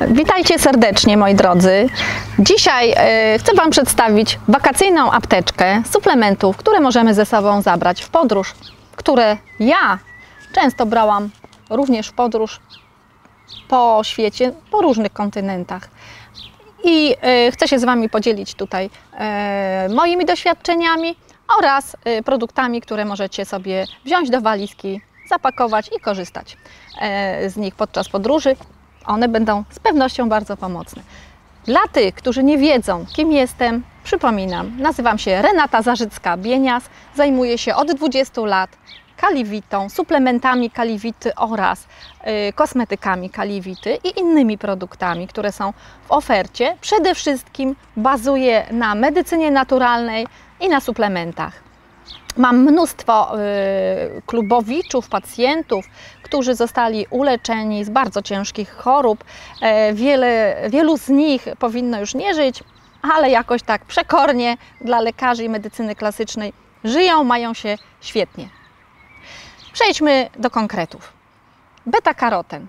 Witajcie serdecznie moi drodzy. Dzisiaj e, chcę Wam przedstawić wakacyjną apteczkę suplementów, które możemy ze sobą zabrać w podróż, które ja często brałam również w podróż po świecie, po różnych kontynentach. I e, chcę się z Wami podzielić tutaj e, moimi doświadczeniami oraz produktami, które możecie sobie wziąć do walizki, zapakować i korzystać z nich podczas podróży. One będą z pewnością bardzo pomocne. Dla tych, którzy nie wiedzą, kim jestem, przypominam, nazywam się Renata Zarzycka-Bienias, zajmuję się od 20 lat kaliwitą, suplementami kaliwity oraz y, kosmetykami kaliwity i innymi produktami, które są w ofercie. Przede wszystkim bazuję na medycynie naturalnej i na suplementach. Mam mnóstwo y, klubowiczów, pacjentów, którzy zostali uleczeni z bardzo ciężkich chorób. E, wiele, wielu z nich powinno już nie żyć, ale jakoś tak przekornie dla lekarzy i medycyny klasycznej żyją, mają się świetnie. Przejdźmy do konkretów. Beta-karoten.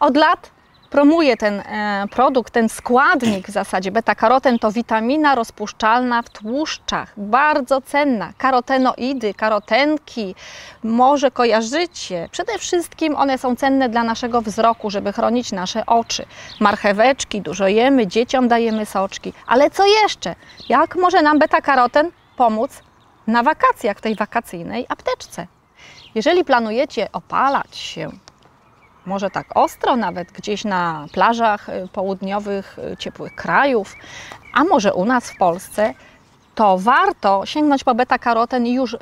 Od lat promuję ten e, produkt, ten składnik w zasadzie. Beta-karoten to witamina rozpuszczalna w tłuszczach, bardzo cenna. Karotenoidy, karotenki, może kojarzycie. Przede wszystkim one są cenne dla naszego wzroku, żeby chronić nasze oczy. Marcheweczki, dużo jemy, dzieciom dajemy soczki. Ale co jeszcze? Jak może nam beta-karoten pomóc na wakacjach w tej wakacyjnej apteczce? Jeżeli planujecie opalać się, może tak ostro, nawet gdzieś na plażach y, południowych, y, ciepłych krajów, a może u nas w Polsce, to warto sięgnąć po beta-karoten już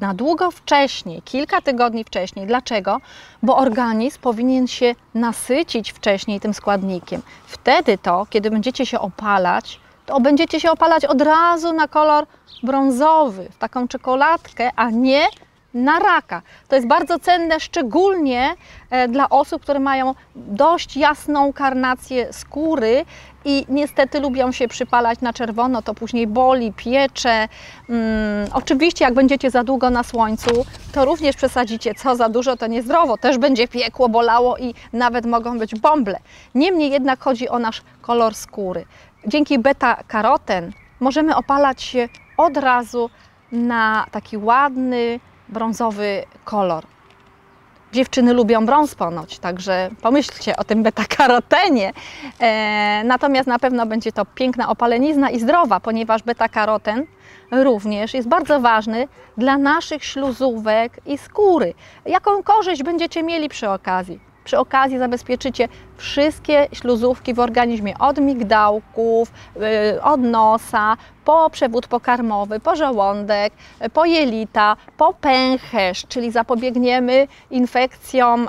na długo wcześniej, kilka tygodni wcześniej. Dlaczego? Bo organizm powinien się nasycić wcześniej tym składnikiem. Wtedy to, kiedy będziecie się opalać, to będziecie się opalać od razu na kolor brązowy, w taką czekoladkę, a nie na raka. To jest bardzo cenne, szczególnie e, dla osób, które mają dość jasną karnację skóry i niestety lubią się przypalać na czerwono, to później boli, piecze. Hmm, oczywiście, jak będziecie za długo na słońcu, to również przesadzicie. Co za dużo, to niezdrowo. Też będzie piekło, bolało i nawet mogą być bąble. Niemniej jednak chodzi o nasz kolor skóry. Dzięki beta-karoten możemy opalać się od razu na taki ładny, brązowy kolor. Dziewczyny lubią brąz ponoć, także pomyślcie o tym beta-karotenie. E, natomiast na pewno będzie to piękna opalenizna i zdrowa, ponieważ beta-karoten również jest bardzo ważny dla naszych śluzówek i skóry. Jaką korzyść będziecie mieli przy okazji? Przy okazji zabezpieczycie wszystkie śluzówki w organizmie, od migdałków, y, od nosa, po przewód pokarmowy, po żołądek, po jelita, po pęcherz, czyli zapobiegniemy infekcjom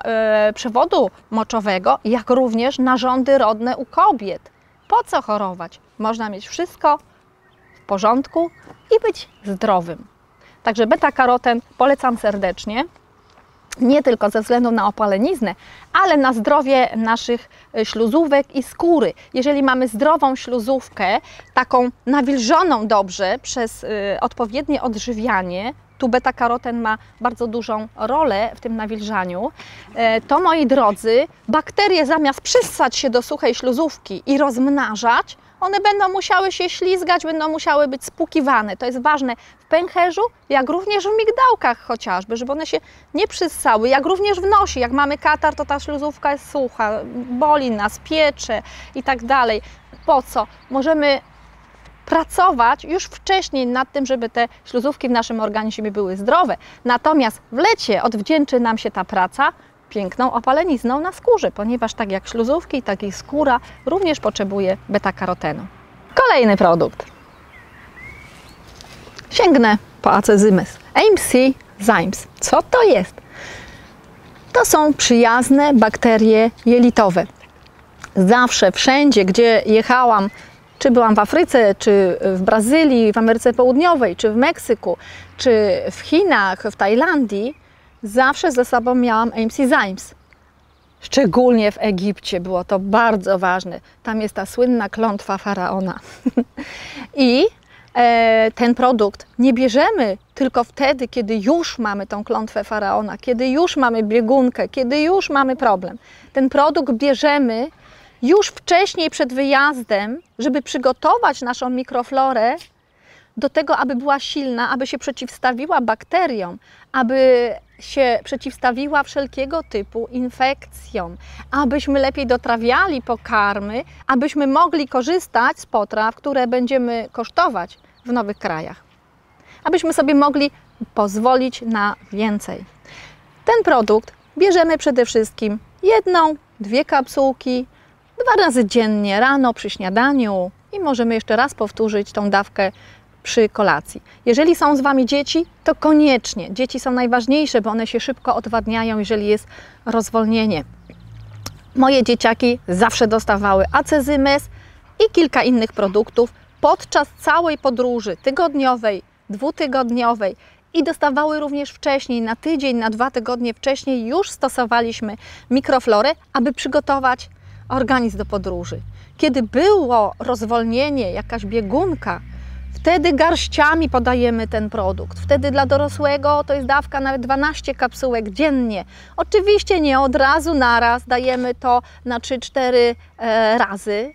y, przewodu moczowego, jak również narządy rodne u kobiet. Po co chorować? Można mieć wszystko w porządku i być zdrowym. Także beta-karoten polecam serdecznie nie tylko ze względu na opaleniznę, ale na zdrowie naszych e, śluzówek i skóry. Jeżeli mamy zdrową śluzówkę, taką nawilżoną dobrze przez y, odpowiednie odżywianie, tu beta-karoten ma bardzo dużą rolę w tym nawilżaniu, e, to moi drodzy, bakterie zamiast przystać się do suchej śluzówki i rozmnażać, one będą musiały się ślizgać, będą musiały być spukiwane. To jest ważne w pęcherzu, jak również w migdałkach chociażby, żeby one się nie przyssały, jak również w nosie. Jak mamy katar, to ta śluzówka jest sucha, boli nas, piecze i tak dalej. Po co? Możemy pracować już wcześniej nad tym, żeby te śluzówki w naszym organizmie były zdrowe. Natomiast w lecie odwdzięczy nam się ta praca piękną opalenizną na skórze, ponieważ tak jak śluzówki, tak i skóra również potrzebuje beta-karotenu. Kolejny produkt. Sięgnę po acezymes. AMC Zymes. Co to jest? To są przyjazne bakterie jelitowe. Zawsze, wszędzie, gdzie jechałam, czy byłam w Afryce, czy w Brazylii, w Ameryce Południowej, czy w Meksyku, czy w Chinach, w Tajlandii, zawsze ze sobą miałam AMC Zymes. Szczególnie w Egipcie było to bardzo ważne. Tam jest ta słynna klątwa faraona. I e, ten produkt nie bierzemy tylko wtedy, kiedy już mamy tą klątwę faraona, kiedy już mamy biegunkę, kiedy już mamy problem. Ten produkt bierzemy już wcześniej przed wyjazdem, żeby przygotować naszą mikroflorę do tego, aby była silna, aby się przeciwstawiła bakteriom, aby się przeciwstawiła wszelkiego typu infekcjom, abyśmy lepiej dotrawiali pokarmy, abyśmy mogli korzystać z potraw, które będziemy kosztować w nowych krajach, abyśmy sobie mogli pozwolić na więcej. Ten produkt bierzemy przede wszystkim jedną, dwie kapsułki, dwa razy dziennie, rano przy śniadaniu i możemy jeszcze raz powtórzyć tą dawkę przy kolacji. Jeżeli są z Wami dzieci, to koniecznie. Dzieci są najważniejsze, bo one się szybko odwadniają, jeżeli jest rozwolnienie. Moje dzieciaki zawsze dostawały acezymes i kilka innych produktów podczas całej podróży tygodniowej, dwutygodniowej i dostawały również wcześniej, na tydzień, na dwa tygodnie wcześniej już stosowaliśmy mikroflorę, aby przygotować organizm do podróży. Kiedy było rozwolnienie, jakaś biegunka, wtedy garściami podajemy ten produkt. Wtedy dla dorosłego to jest dawka nawet 12 kapsułek dziennie. Oczywiście nie od razu naraz, dajemy to na 3-4 e, razy.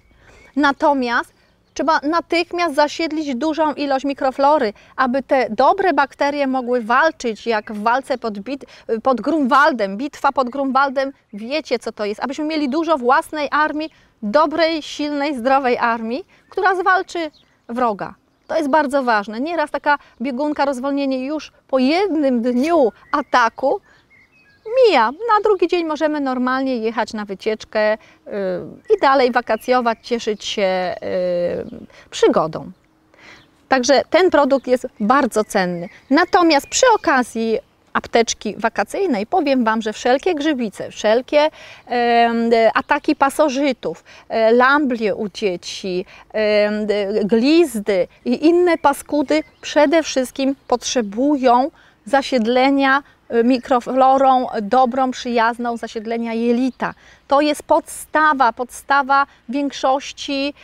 Natomiast trzeba natychmiast zasiedlić dużą ilość mikroflory, aby te dobre bakterie mogły walczyć, jak w walce pod, bit, pod Grunwaldem, bitwa pod Grunwaldem, wiecie co to jest, abyśmy mieli dużo własnej armii, dobrej, silnej, zdrowej armii, która zwalczy wroga. To jest bardzo ważne. Nieraz taka biegunka, rozwolnienie już po jednym dniu ataku mija. Na drugi dzień możemy normalnie jechać na wycieczkę yy, i dalej wakacjować, cieszyć się yy, przygodą. Także ten produkt jest bardzo cenny. Natomiast przy okazji apteczki wakacyjnej powiem Wam, że wszelkie grzybice, wszelkie e, ataki pasożytów, e, lamblie u dzieci, e, glizdy i inne paskudy przede wszystkim potrzebują zasiedlenia mikroflorą dobrą, przyjazną zasiedlenia jelita. To jest podstawa, podstawa większości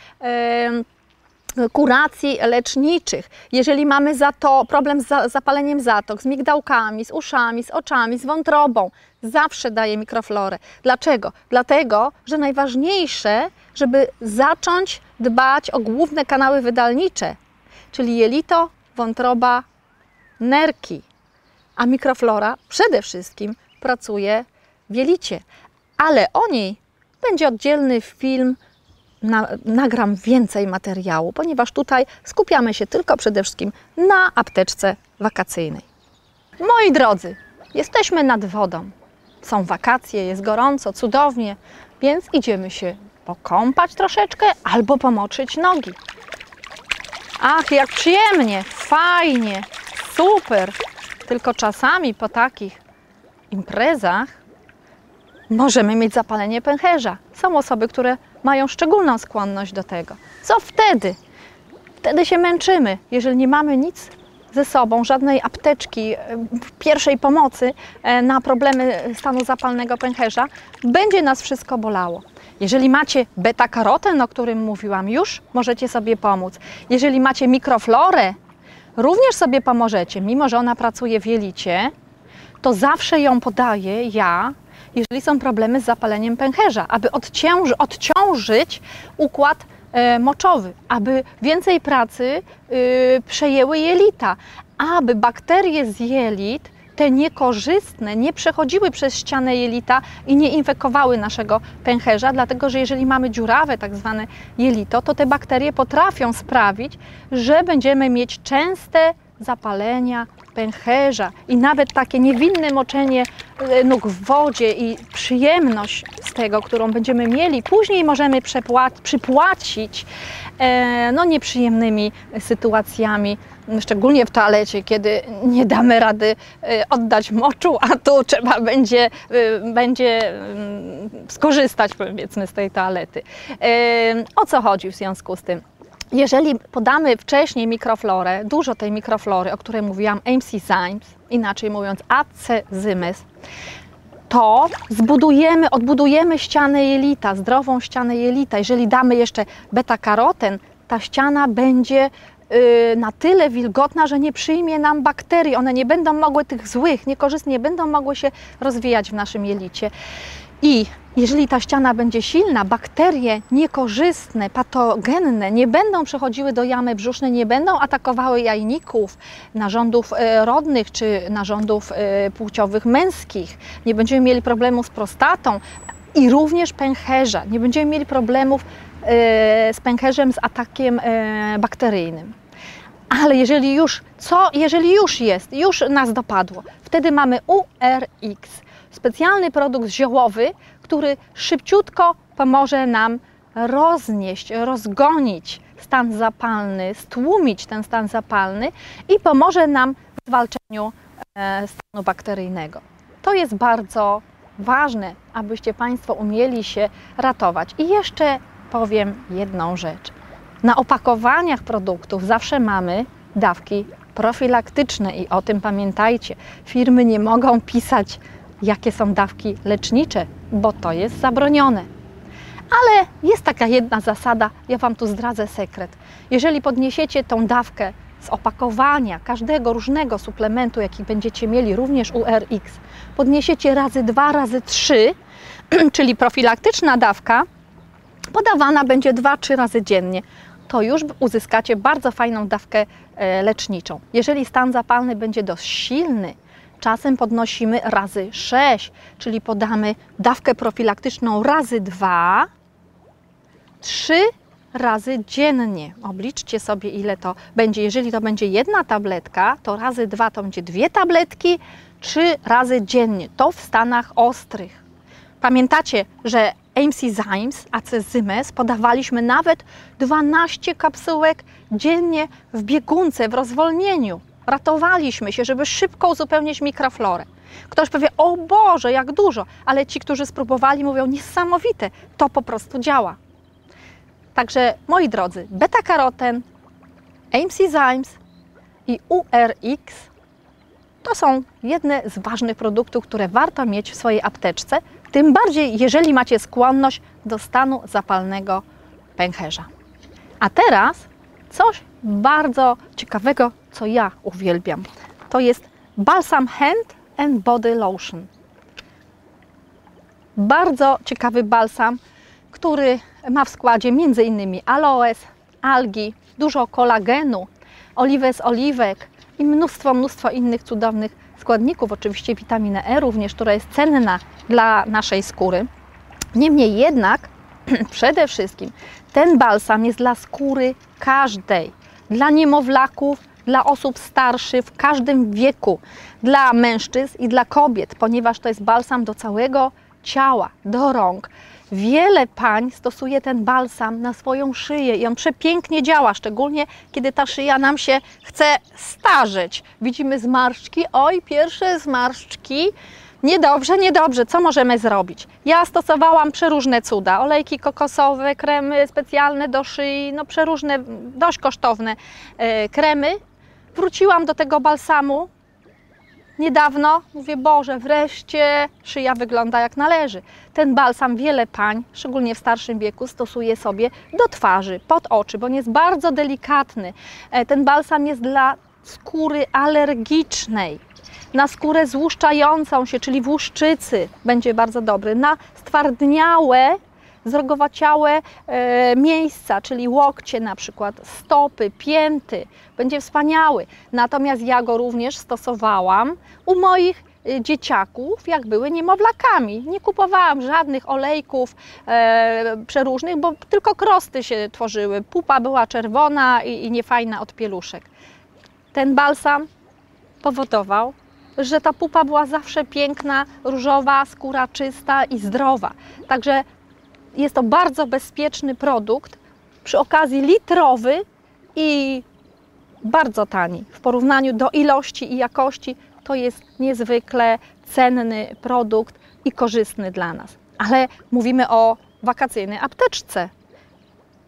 kuracji leczniczych. Jeżeli mamy za to problem z zapaleniem zatok, z migdałkami, z uszami, z oczami, z wątrobą, zawsze daję mikroflorę. Dlaczego? Dlatego, że najważniejsze, żeby zacząć dbać o główne kanały wydalnicze, czyli jelito, wątroba, nerki. A mikroflora przede wszystkim pracuje w jelicie. Ale o niej będzie oddzielny film na, nagram więcej materiału, ponieważ tutaj skupiamy się tylko przede wszystkim na apteczce wakacyjnej. Moi drodzy, jesteśmy nad wodą. Są wakacje, jest gorąco, cudownie, więc idziemy się pokąpać troszeczkę albo pomoczyć nogi. Ach, jak przyjemnie, fajnie, super. Tylko czasami po takich imprezach możemy mieć zapalenie pęcherza. Są osoby, które mają szczególną skłonność do tego. Co wtedy? Wtedy się męczymy, jeżeli nie mamy nic ze sobą, żadnej apteczki e, pierwszej pomocy e, na problemy stanu zapalnego pęcherza, będzie nas wszystko bolało. Jeżeli macie beta-karoten, o którym mówiłam, już możecie sobie pomóc. Jeżeli macie mikroflorę, również sobie pomożecie, mimo że ona pracuje w jelicie, to zawsze ją podaję ja jeżeli są problemy z zapaleniem pęcherza, aby odciąży, odciążyć układ e, moczowy, aby więcej pracy y, przejęły jelita, aby bakterie z jelit te niekorzystne nie przechodziły przez ścianę jelita i nie infekowały naszego pęcherza, dlatego że jeżeli mamy dziurawe, tak zwane jelito, to te bakterie potrafią sprawić, że będziemy mieć częste zapalenia pęcherza i nawet takie niewinne moczenie e, nóg w wodzie i przyjemność z tego, którą będziemy mieli, później możemy przypłacić e, no, nieprzyjemnymi sytuacjami, szczególnie w toalecie, kiedy nie damy rady e, oddać moczu, a tu trzeba będzie, będzie mm, skorzystać powiedzmy z tej toalety. O co chodzi w związku z tym? Jeżeli podamy wcześniej mikroflorę, dużo tej mikroflory, o której mówiłam, MC Zymes, inaczej mówiąc Acezymes, to zbudujemy, odbudujemy ścianę jelita, zdrową ścianę jelita. Jeżeli damy jeszcze beta-karoten, ta ściana będzie y, na tyle wilgotna, że nie przyjmie nam bakterii. One nie będą mogły tych złych, niekorzystnie, nie będą mogły się rozwijać w naszym jelicie. I jeżeli ta ściana będzie silna, bakterie niekorzystne, patogenne nie będą przechodziły do jamy brzusznej, nie będą atakowały jajników, narządów e, rodnych czy narządów e, płciowych męskich, nie będziemy mieli problemu z prostatą i również pęcherza, nie będziemy mieli problemów e, z pęcherzem, z atakiem bakteryjnym. Ale jeżeli już, co, jeżeli już jest, już nas dopadło, wtedy mamy URX, specjalny produkt ziołowy, który szybciutko pomoże nam roznieść, rozgonić stan zapalny, stłumić ten stan zapalny i pomoże nam w zwalczeniu e, stanu bakteryjnego. To jest bardzo ważne, abyście Państwo umieli się ratować. I jeszcze powiem jedną rzecz. Na opakowaniach produktów zawsze mamy dawki profilaktyczne i o tym pamiętajcie. Firmy nie mogą pisać, jakie są dawki lecznicze, bo to jest zabronione. Ale jest taka jedna zasada, ja Wam tu zdradzę sekret. Jeżeli podniesiecie tą dawkę z opakowania każdego różnego suplementu, jaki będziecie mieli, również URX, podniesiecie razy dwa, razy trzy, czyli profilaktyczna dawka, podawana będzie dwa, trzy razy dziennie to już uzyskacie bardzo fajną dawkę e, leczniczą. Jeżeli stan zapalny będzie dość silny, czasem podnosimy razy 6, czyli podamy dawkę profilaktyczną razy 2, 3 razy dziennie. Obliczcie sobie, ile to będzie. Jeżeli to będzie jedna tabletka, to razy 2 to będzie dwie tabletki, 3 razy dziennie. To w stanach ostrych. Pamiętacie, że AMC Zymes, Acezymes podawaliśmy nawet 12 kapsułek dziennie w biegunce, w rozwolnieniu. Ratowaliśmy się, żeby szybko uzupełnić mikroflorę. Ktoś powie, o Boże, jak dużo, ale ci, którzy spróbowali, mówią, niesamowite, to po prostu działa. Także, moi drodzy, beta-karoten, AMC Zymes i URX to są jedne z ważnych produktów, które warto mieć w swojej apteczce, tym bardziej, jeżeli macie skłonność do stanu zapalnego pęcherza. A teraz coś bardzo ciekawego, co ja uwielbiam. To jest balsam hand and body lotion. Bardzo ciekawy balsam, który ma w składzie m.in. aloes, algi, dużo kolagenu, oliwę z oliwek i mnóstwo, mnóstwo innych cudownych składników, oczywiście witaminę E również, która jest cenna dla naszej skóry. Niemniej jednak, przede wszystkim, ten balsam jest dla skóry każdej, dla niemowlaków, dla osób starszych w każdym wieku, dla mężczyzn i dla kobiet, ponieważ to jest balsam do całego ciała, do rąk. Wiele pań stosuje ten balsam na swoją szyję i on przepięknie działa, szczególnie kiedy ta szyja nam się chce starzeć. Widzimy zmarszczki, oj, pierwsze zmarszczki. Niedobrze, niedobrze, co możemy zrobić? Ja stosowałam przeróżne cuda, olejki kokosowe, kremy specjalne do szyi, no przeróżne, dość kosztowne e, kremy. Wróciłam do tego balsamu, niedawno, mówię, Boże, wreszcie szyja wygląda jak należy. Ten balsam wiele pań, szczególnie w starszym wieku, stosuje sobie do twarzy, pod oczy, bo on jest bardzo delikatny. E, ten balsam jest dla skóry alergicznej. Na skórę złuszczającą się, czyli włuszczycy, będzie bardzo dobry. Na stwardniałe zrogowaciałe e, miejsca, czyli łokcie na przykład, stopy, pięty, będzie wspaniały. Natomiast ja go również stosowałam u moich e, dzieciaków, jak były niemowlakami. Nie kupowałam żadnych olejków e, przeróżnych, bo tylko krosty się tworzyły. Pupa była czerwona i, i niefajna od pieluszek. Ten balsam powodował, że ta pupa była zawsze piękna, różowa, skóra czysta i zdrowa. Także jest to bardzo bezpieczny produkt, przy okazji litrowy i bardzo tani. W porównaniu do ilości i jakości to jest niezwykle cenny produkt i korzystny dla nas. Ale mówimy o wakacyjnej apteczce.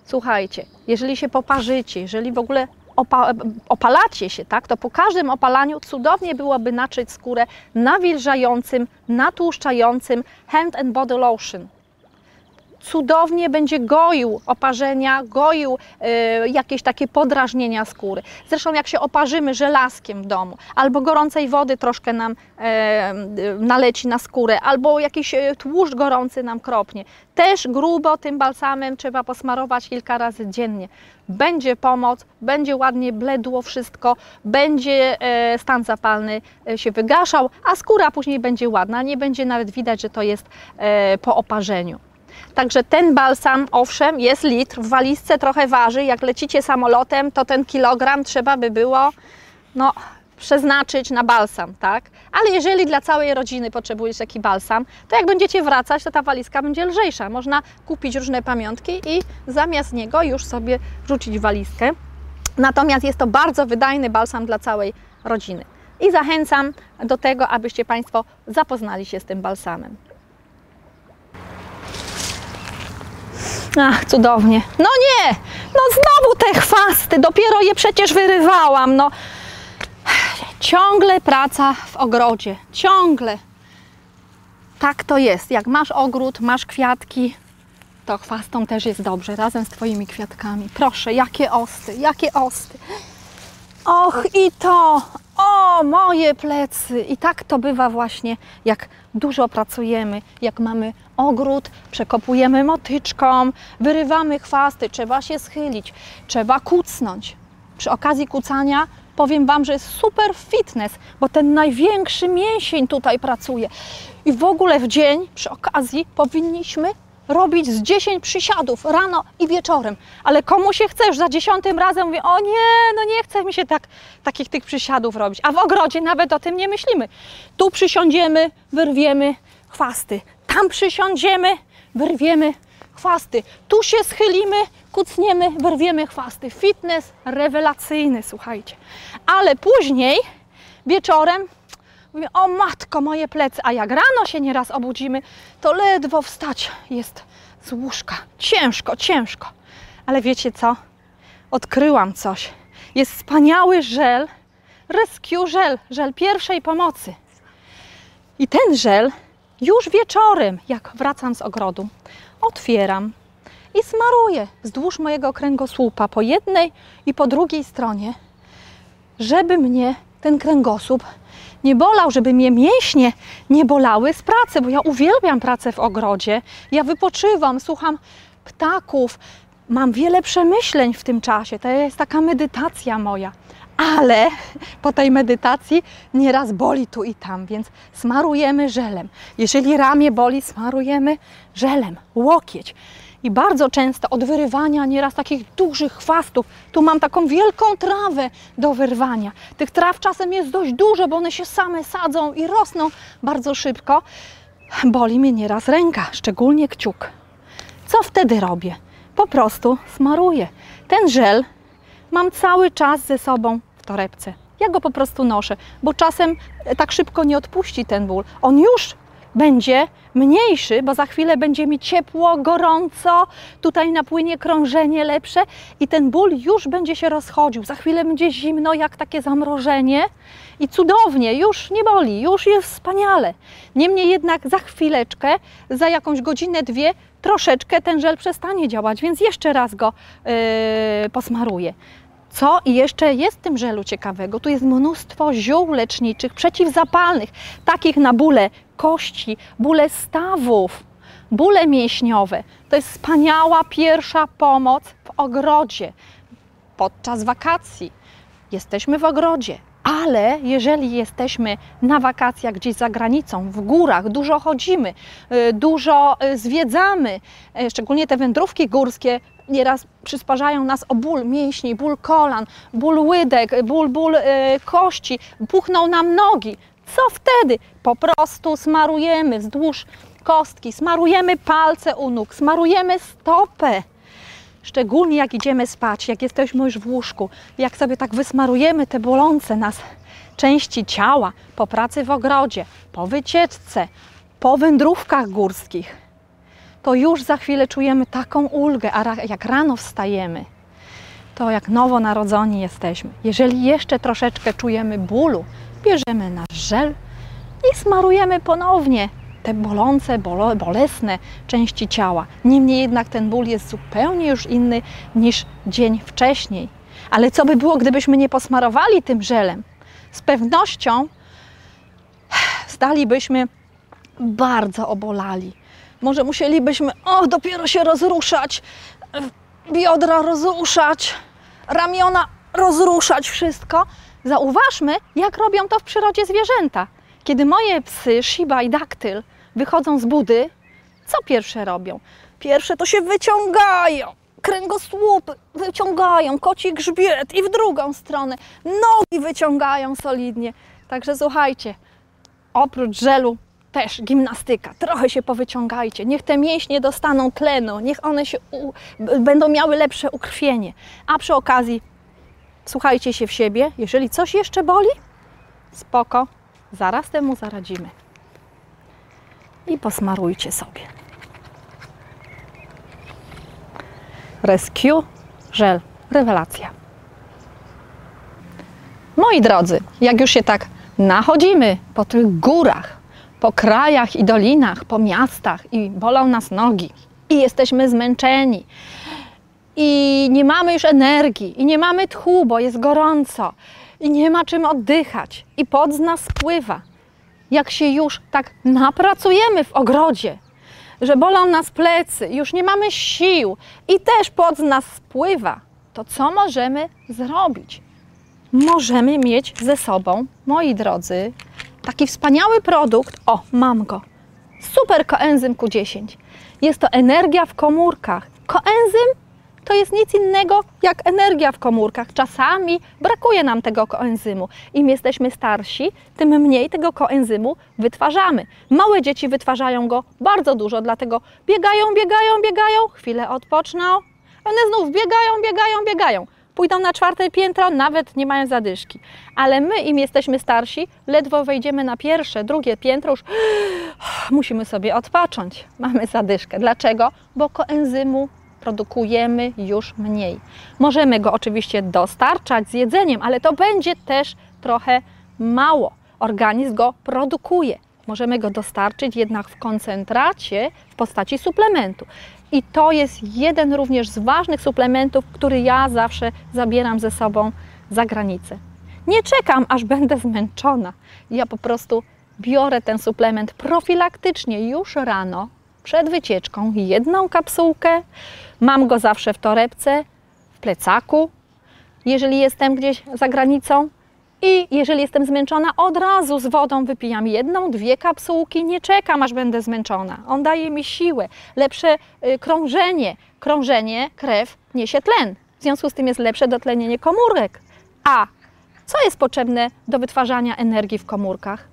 Słuchajcie, jeżeli się poparzycie, jeżeli w ogóle opa opalacie się, tak, to po każdym opalaniu cudownie byłoby naczyć skórę nawilżającym, natłuszczającym hand and body lotion cudownie będzie goił oparzenia, goił e, jakieś takie podrażnienia skóry. Zresztą jak się oparzymy żelazkiem w domu, albo gorącej wody troszkę nam e, naleci na skórę, albo jakiś e, tłuszcz gorący nam kropnie, też grubo tym balsamem trzeba posmarować kilka razy dziennie. Będzie pomoc, będzie ładnie bledło wszystko, będzie e, stan zapalny się wygaszał, a skóra później będzie ładna, nie będzie nawet widać, że to jest po oparzeniu. Także ten balsam, owszem, jest litr, w walizce trochę waży. Jak lecicie samolotem, to ten kilogram trzeba by było no, przeznaczyć na balsam, tak? Ale jeżeli dla całej rodziny potrzebujesz taki balsam, to jak będziecie wracać, to ta walizka będzie lżejsza. Można kupić różne pamiątki i zamiast niego już sobie wrzucić w walizkę. Natomiast jest to bardzo wydajny balsam dla całej rodziny. I zachęcam do tego, abyście Państwo zapoznali się z tym balsamem. Ach, cudownie. No nie! No znowu te chwasty, dopiero je przecież wyrywałam. No ciągle praca w ogrodzie, ciągle. Tak to jest. Jak masz ogród, masz kwiatki, to chwastom też jest dobrze, razem z Twoimi kwiatkami. Proszę, jakie osty, jakie osty. Och, i to, o, moje plecy. I tak to bywa właśnie, jak dużo pracujemy, jak mamy ogród, przekopujemy motyczką, wyrywamy chwasty, trzeba się schylić, trzeba kucnąć. Przy okazji kucania powiem Wam, że jest super fitness, bo ten największy mięsień tutaj pracuje. I w ogóle w dzień przy okazji powinniśmy robić z 10 przysiadów rano i wieczorem. Ale komu się chcesz? Za dziesiątym razem mówię, o nie, no nie chce mi się tak, takich tych przysiadów robić. A w ogrodzie nawet o tym nie myślimy. Tu przysiądziemy, wyrwiemy chwasty. Tam przysiądziemy, wyrwiemy chwasty. Tu się schylimy, kucniemy, wyrwiemy chwasty. Fitness rewelacyjny, słuchajcie. Ale później, wieczorem, mówię, o matko, moje plecy. A jak rano się nieraz obudzimy, to ledwo wstać jest z łóżka. Ciężko, ciężko. Ale wiecie co? Odkryłam coś. Jest wspaniały żel, rescue żel, żel pierwszej pomocy. I ten żel już wieczorem, jak wracam z ogrodu, otwieram i smaruję wzdłuż mojego kręgosłupa po jednej i po drugiej stronie, żeby mnie ten kręgosłup nie bolał, żeby mnie mięśnie nie bolały z pracy, bo ja uwielbiam pracę w ogrodzie. Ja wypoczywam, słucham ptaków, mam wiele przemyśleń w tym czasie. To jest taka medytacja moja. Ale po tej medytacji nieraz boli tu i tam, więc smarujemy żelem. Jeżeli ramię boli, smarujemy żelem, łokieć. I bardzo często od wyrywania nieraz takich dużych chwastów, tu mam taką wielką trawę do wyrwania. Tych traw czasem jest dość dużo, bo one się same sadzą i rosną bardzo szybko. Boli mnie nieraz ręka, szczególnie kciuk. Co wtedy robię? Po prostu smaruję. Ten żel mam cały czas ze sobą w torebce. Ja go po prostu noszę, bo czasem tak szybko nie odpuści ten ból. On już będzie mniejszy, bo za chwilę będzie mi ciepło, gorąco, tutaj napłynie krążenie lepsze i ten ból już będzie się rozchodził. Za chwilę będzie zimno, jak takie zamrożenie i cudownie, już nie boli, już jest wspaniale. Niemniej jednak za chwileczkę, za jakąś godzinę, dwie, troszeczkę ten żel przestanie działać, więc jeszcze raz go yy, posmaruję. Co jeszcze jest w tym żelu ciekawego? Tu jest mnóstwo ziół leczniczych, przeciwzapalnych, takich na bóle kości, bóle stawów, bóle mięśniowe. To jest wspaniała pierwsza pomoc w ogrodzie podczas wakacji. Jesteśmy w ogrodzie, ale jeżeli jesteśmy na wakacjach gdzieś za granicą, w górach, dużo chodzimy, y, dużo y, zwiedzamy, y, szczególnie te wędrówki górskie nieraz przysparzają nas o ból mięśni, ból kolan, ból łydek, ból, ból kości, puchną nam nogi. Co wtedy? Po prostu smarujemy wzdłuż kostki, smarujemy palce u nóg, smarujemy stopę. Szczególnie jak idziemy spać, jak jesteśmy już w łóżku, jak sobie tak wysmarujemy te bolące nas części ciała po pracy w ogrodzie, po wycieczce, po wędrówkach górskich, to już za chwilę czujemy taką ulgę, a jak rano wstajemy, to jak nowonarodzeni jesteśmy. Jeżeli jeszcze troszeczkę czujemy bólu, bierzemy nasz żel i smarujemy ponownie te bolące, bolo, bolesne części ciała. Niemniej jednak ten ból jest zupełnie już inny niż dzień wcześniej. Ale co by było, gdybyśmy nie posmarowali tym żelem? Z pewnością stalibyśmy bardzo obolali. Może musielibyśmy, o, dopiero się rozruszać, biodra rozruszać, ramiona rozruszać, wszystko. Zauważmy, jak robią to w przyrodzie zwierzęta. Kiedy moje psy, Shiba i Daktyl, wychodzą z budy, co pierwsze robią? Pierwsze to się wyciągają, kręgosłupy wyciągają, koci grzbiet i w drugą stronę, nogi wyciągają solidnie. Także słuchajcie, oprócz żelu też gimnastyka. Trochę się powyciągajcie. Niech te mięśnie dostaną tlenu, niech one się u, będą miały lepsze ukrwienie. A przy okazji słuchajcie się w siebie. Jeżeli coś jeszcze boli, spoko, zaraz temu zaradzimy. I posmarujcie sobie. Rescue żel. Rewelacja. Moi drodzy, jak już się tak nachodzimy po tych górach, po krajach i dolinach, po miastach i bolą nas nogi i jesteśmy zmęczeni i nie mamy już energii i nie mamy tchu, bo jest gorąco i nie ma czym oddychać i pot z nas spływa. Jak się już tak napracujemy w ogrodzie, że bolą nas plecy, już nie mamy sił i też pot z nas spływa, to co możemy zrobić? możemy mieć ze sobą, moi drodzy, taki wspaniały produkt. O, mam go. Super koenzym Q10. Jest to energia w komórkach. Koenzym to jest nic innego jak energia w komórkach. Czasami brakuje nam tego koenzymu. Im jesteśmy starsi, tym mniej tego koenzymu wytwarzamy. Małe dzieci wytwarzają go bardzo dużo, dlatego biegają, biegają, biegają, chwilę odpoczną, one znów biegają, biegają, biegają. Pójdą na czwarte piętro, nawet nie mają zadyszki. Ale my, im jesteśmy starsi, ledwo wejdziemy na pierwsze, drugie piętro, już musimy sobie odpocząć. Mamy zadyszkę. Dlaczego? Bo koenzymu produkujemy już mniej. Możemy go oczywiście dostarczać z jedzeniem, ale to będzie też trochę mało. Organizm go produkuje. Możemy go dostarczyć jednak w koncentracie w postaci suplementu. I to jest jeden również z ważnych suplementów, który ja zawsze zabieram ze sobą za granicę. Nie czekam, aż będę zmęczona. Ja po prostu biorę ten suplement profilaktycznie już rano, przed wycieczką, jedną kapsułkę. Mam go zawsze w torebce, w plecaku, jeżeli jestem gdzieś za granicą. I jeżeli jestem zmęczona, od razu z wodą wypijam jedną, dwie kapsułki, nie czekam aż będę zmęczona. On daje mi siłę, lepsze y, krążenie. Krążenie, krew niesie tlen. W związku z tym jest lepsze dotlenienie komórek. A co jest potrzebne do wytwarzania energii w komórkach?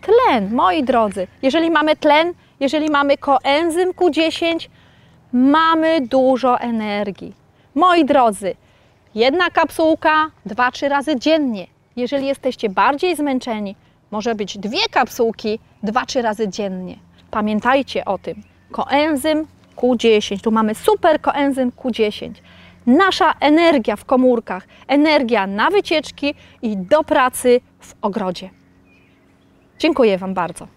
Tlen, moi drodzy. Jeżeli mamy tlen, jeżeli mamy koenzym Q10, mamy dużo energii. Moi drodzy, jedna kapsułka, dwa, trzy razy dziennie. Jeżeli jesteście bardziej zmęczeni, może być dwie kapsułki, dwa, trzy razy dziennie. Pamiętajcie o tym. Koenzym Q10. Tu mamy super koenzym Q10. Nasza energia w komórkach, energia na wycieczki i do pracy w ogrodzie. Dziękuję Wam bardzo.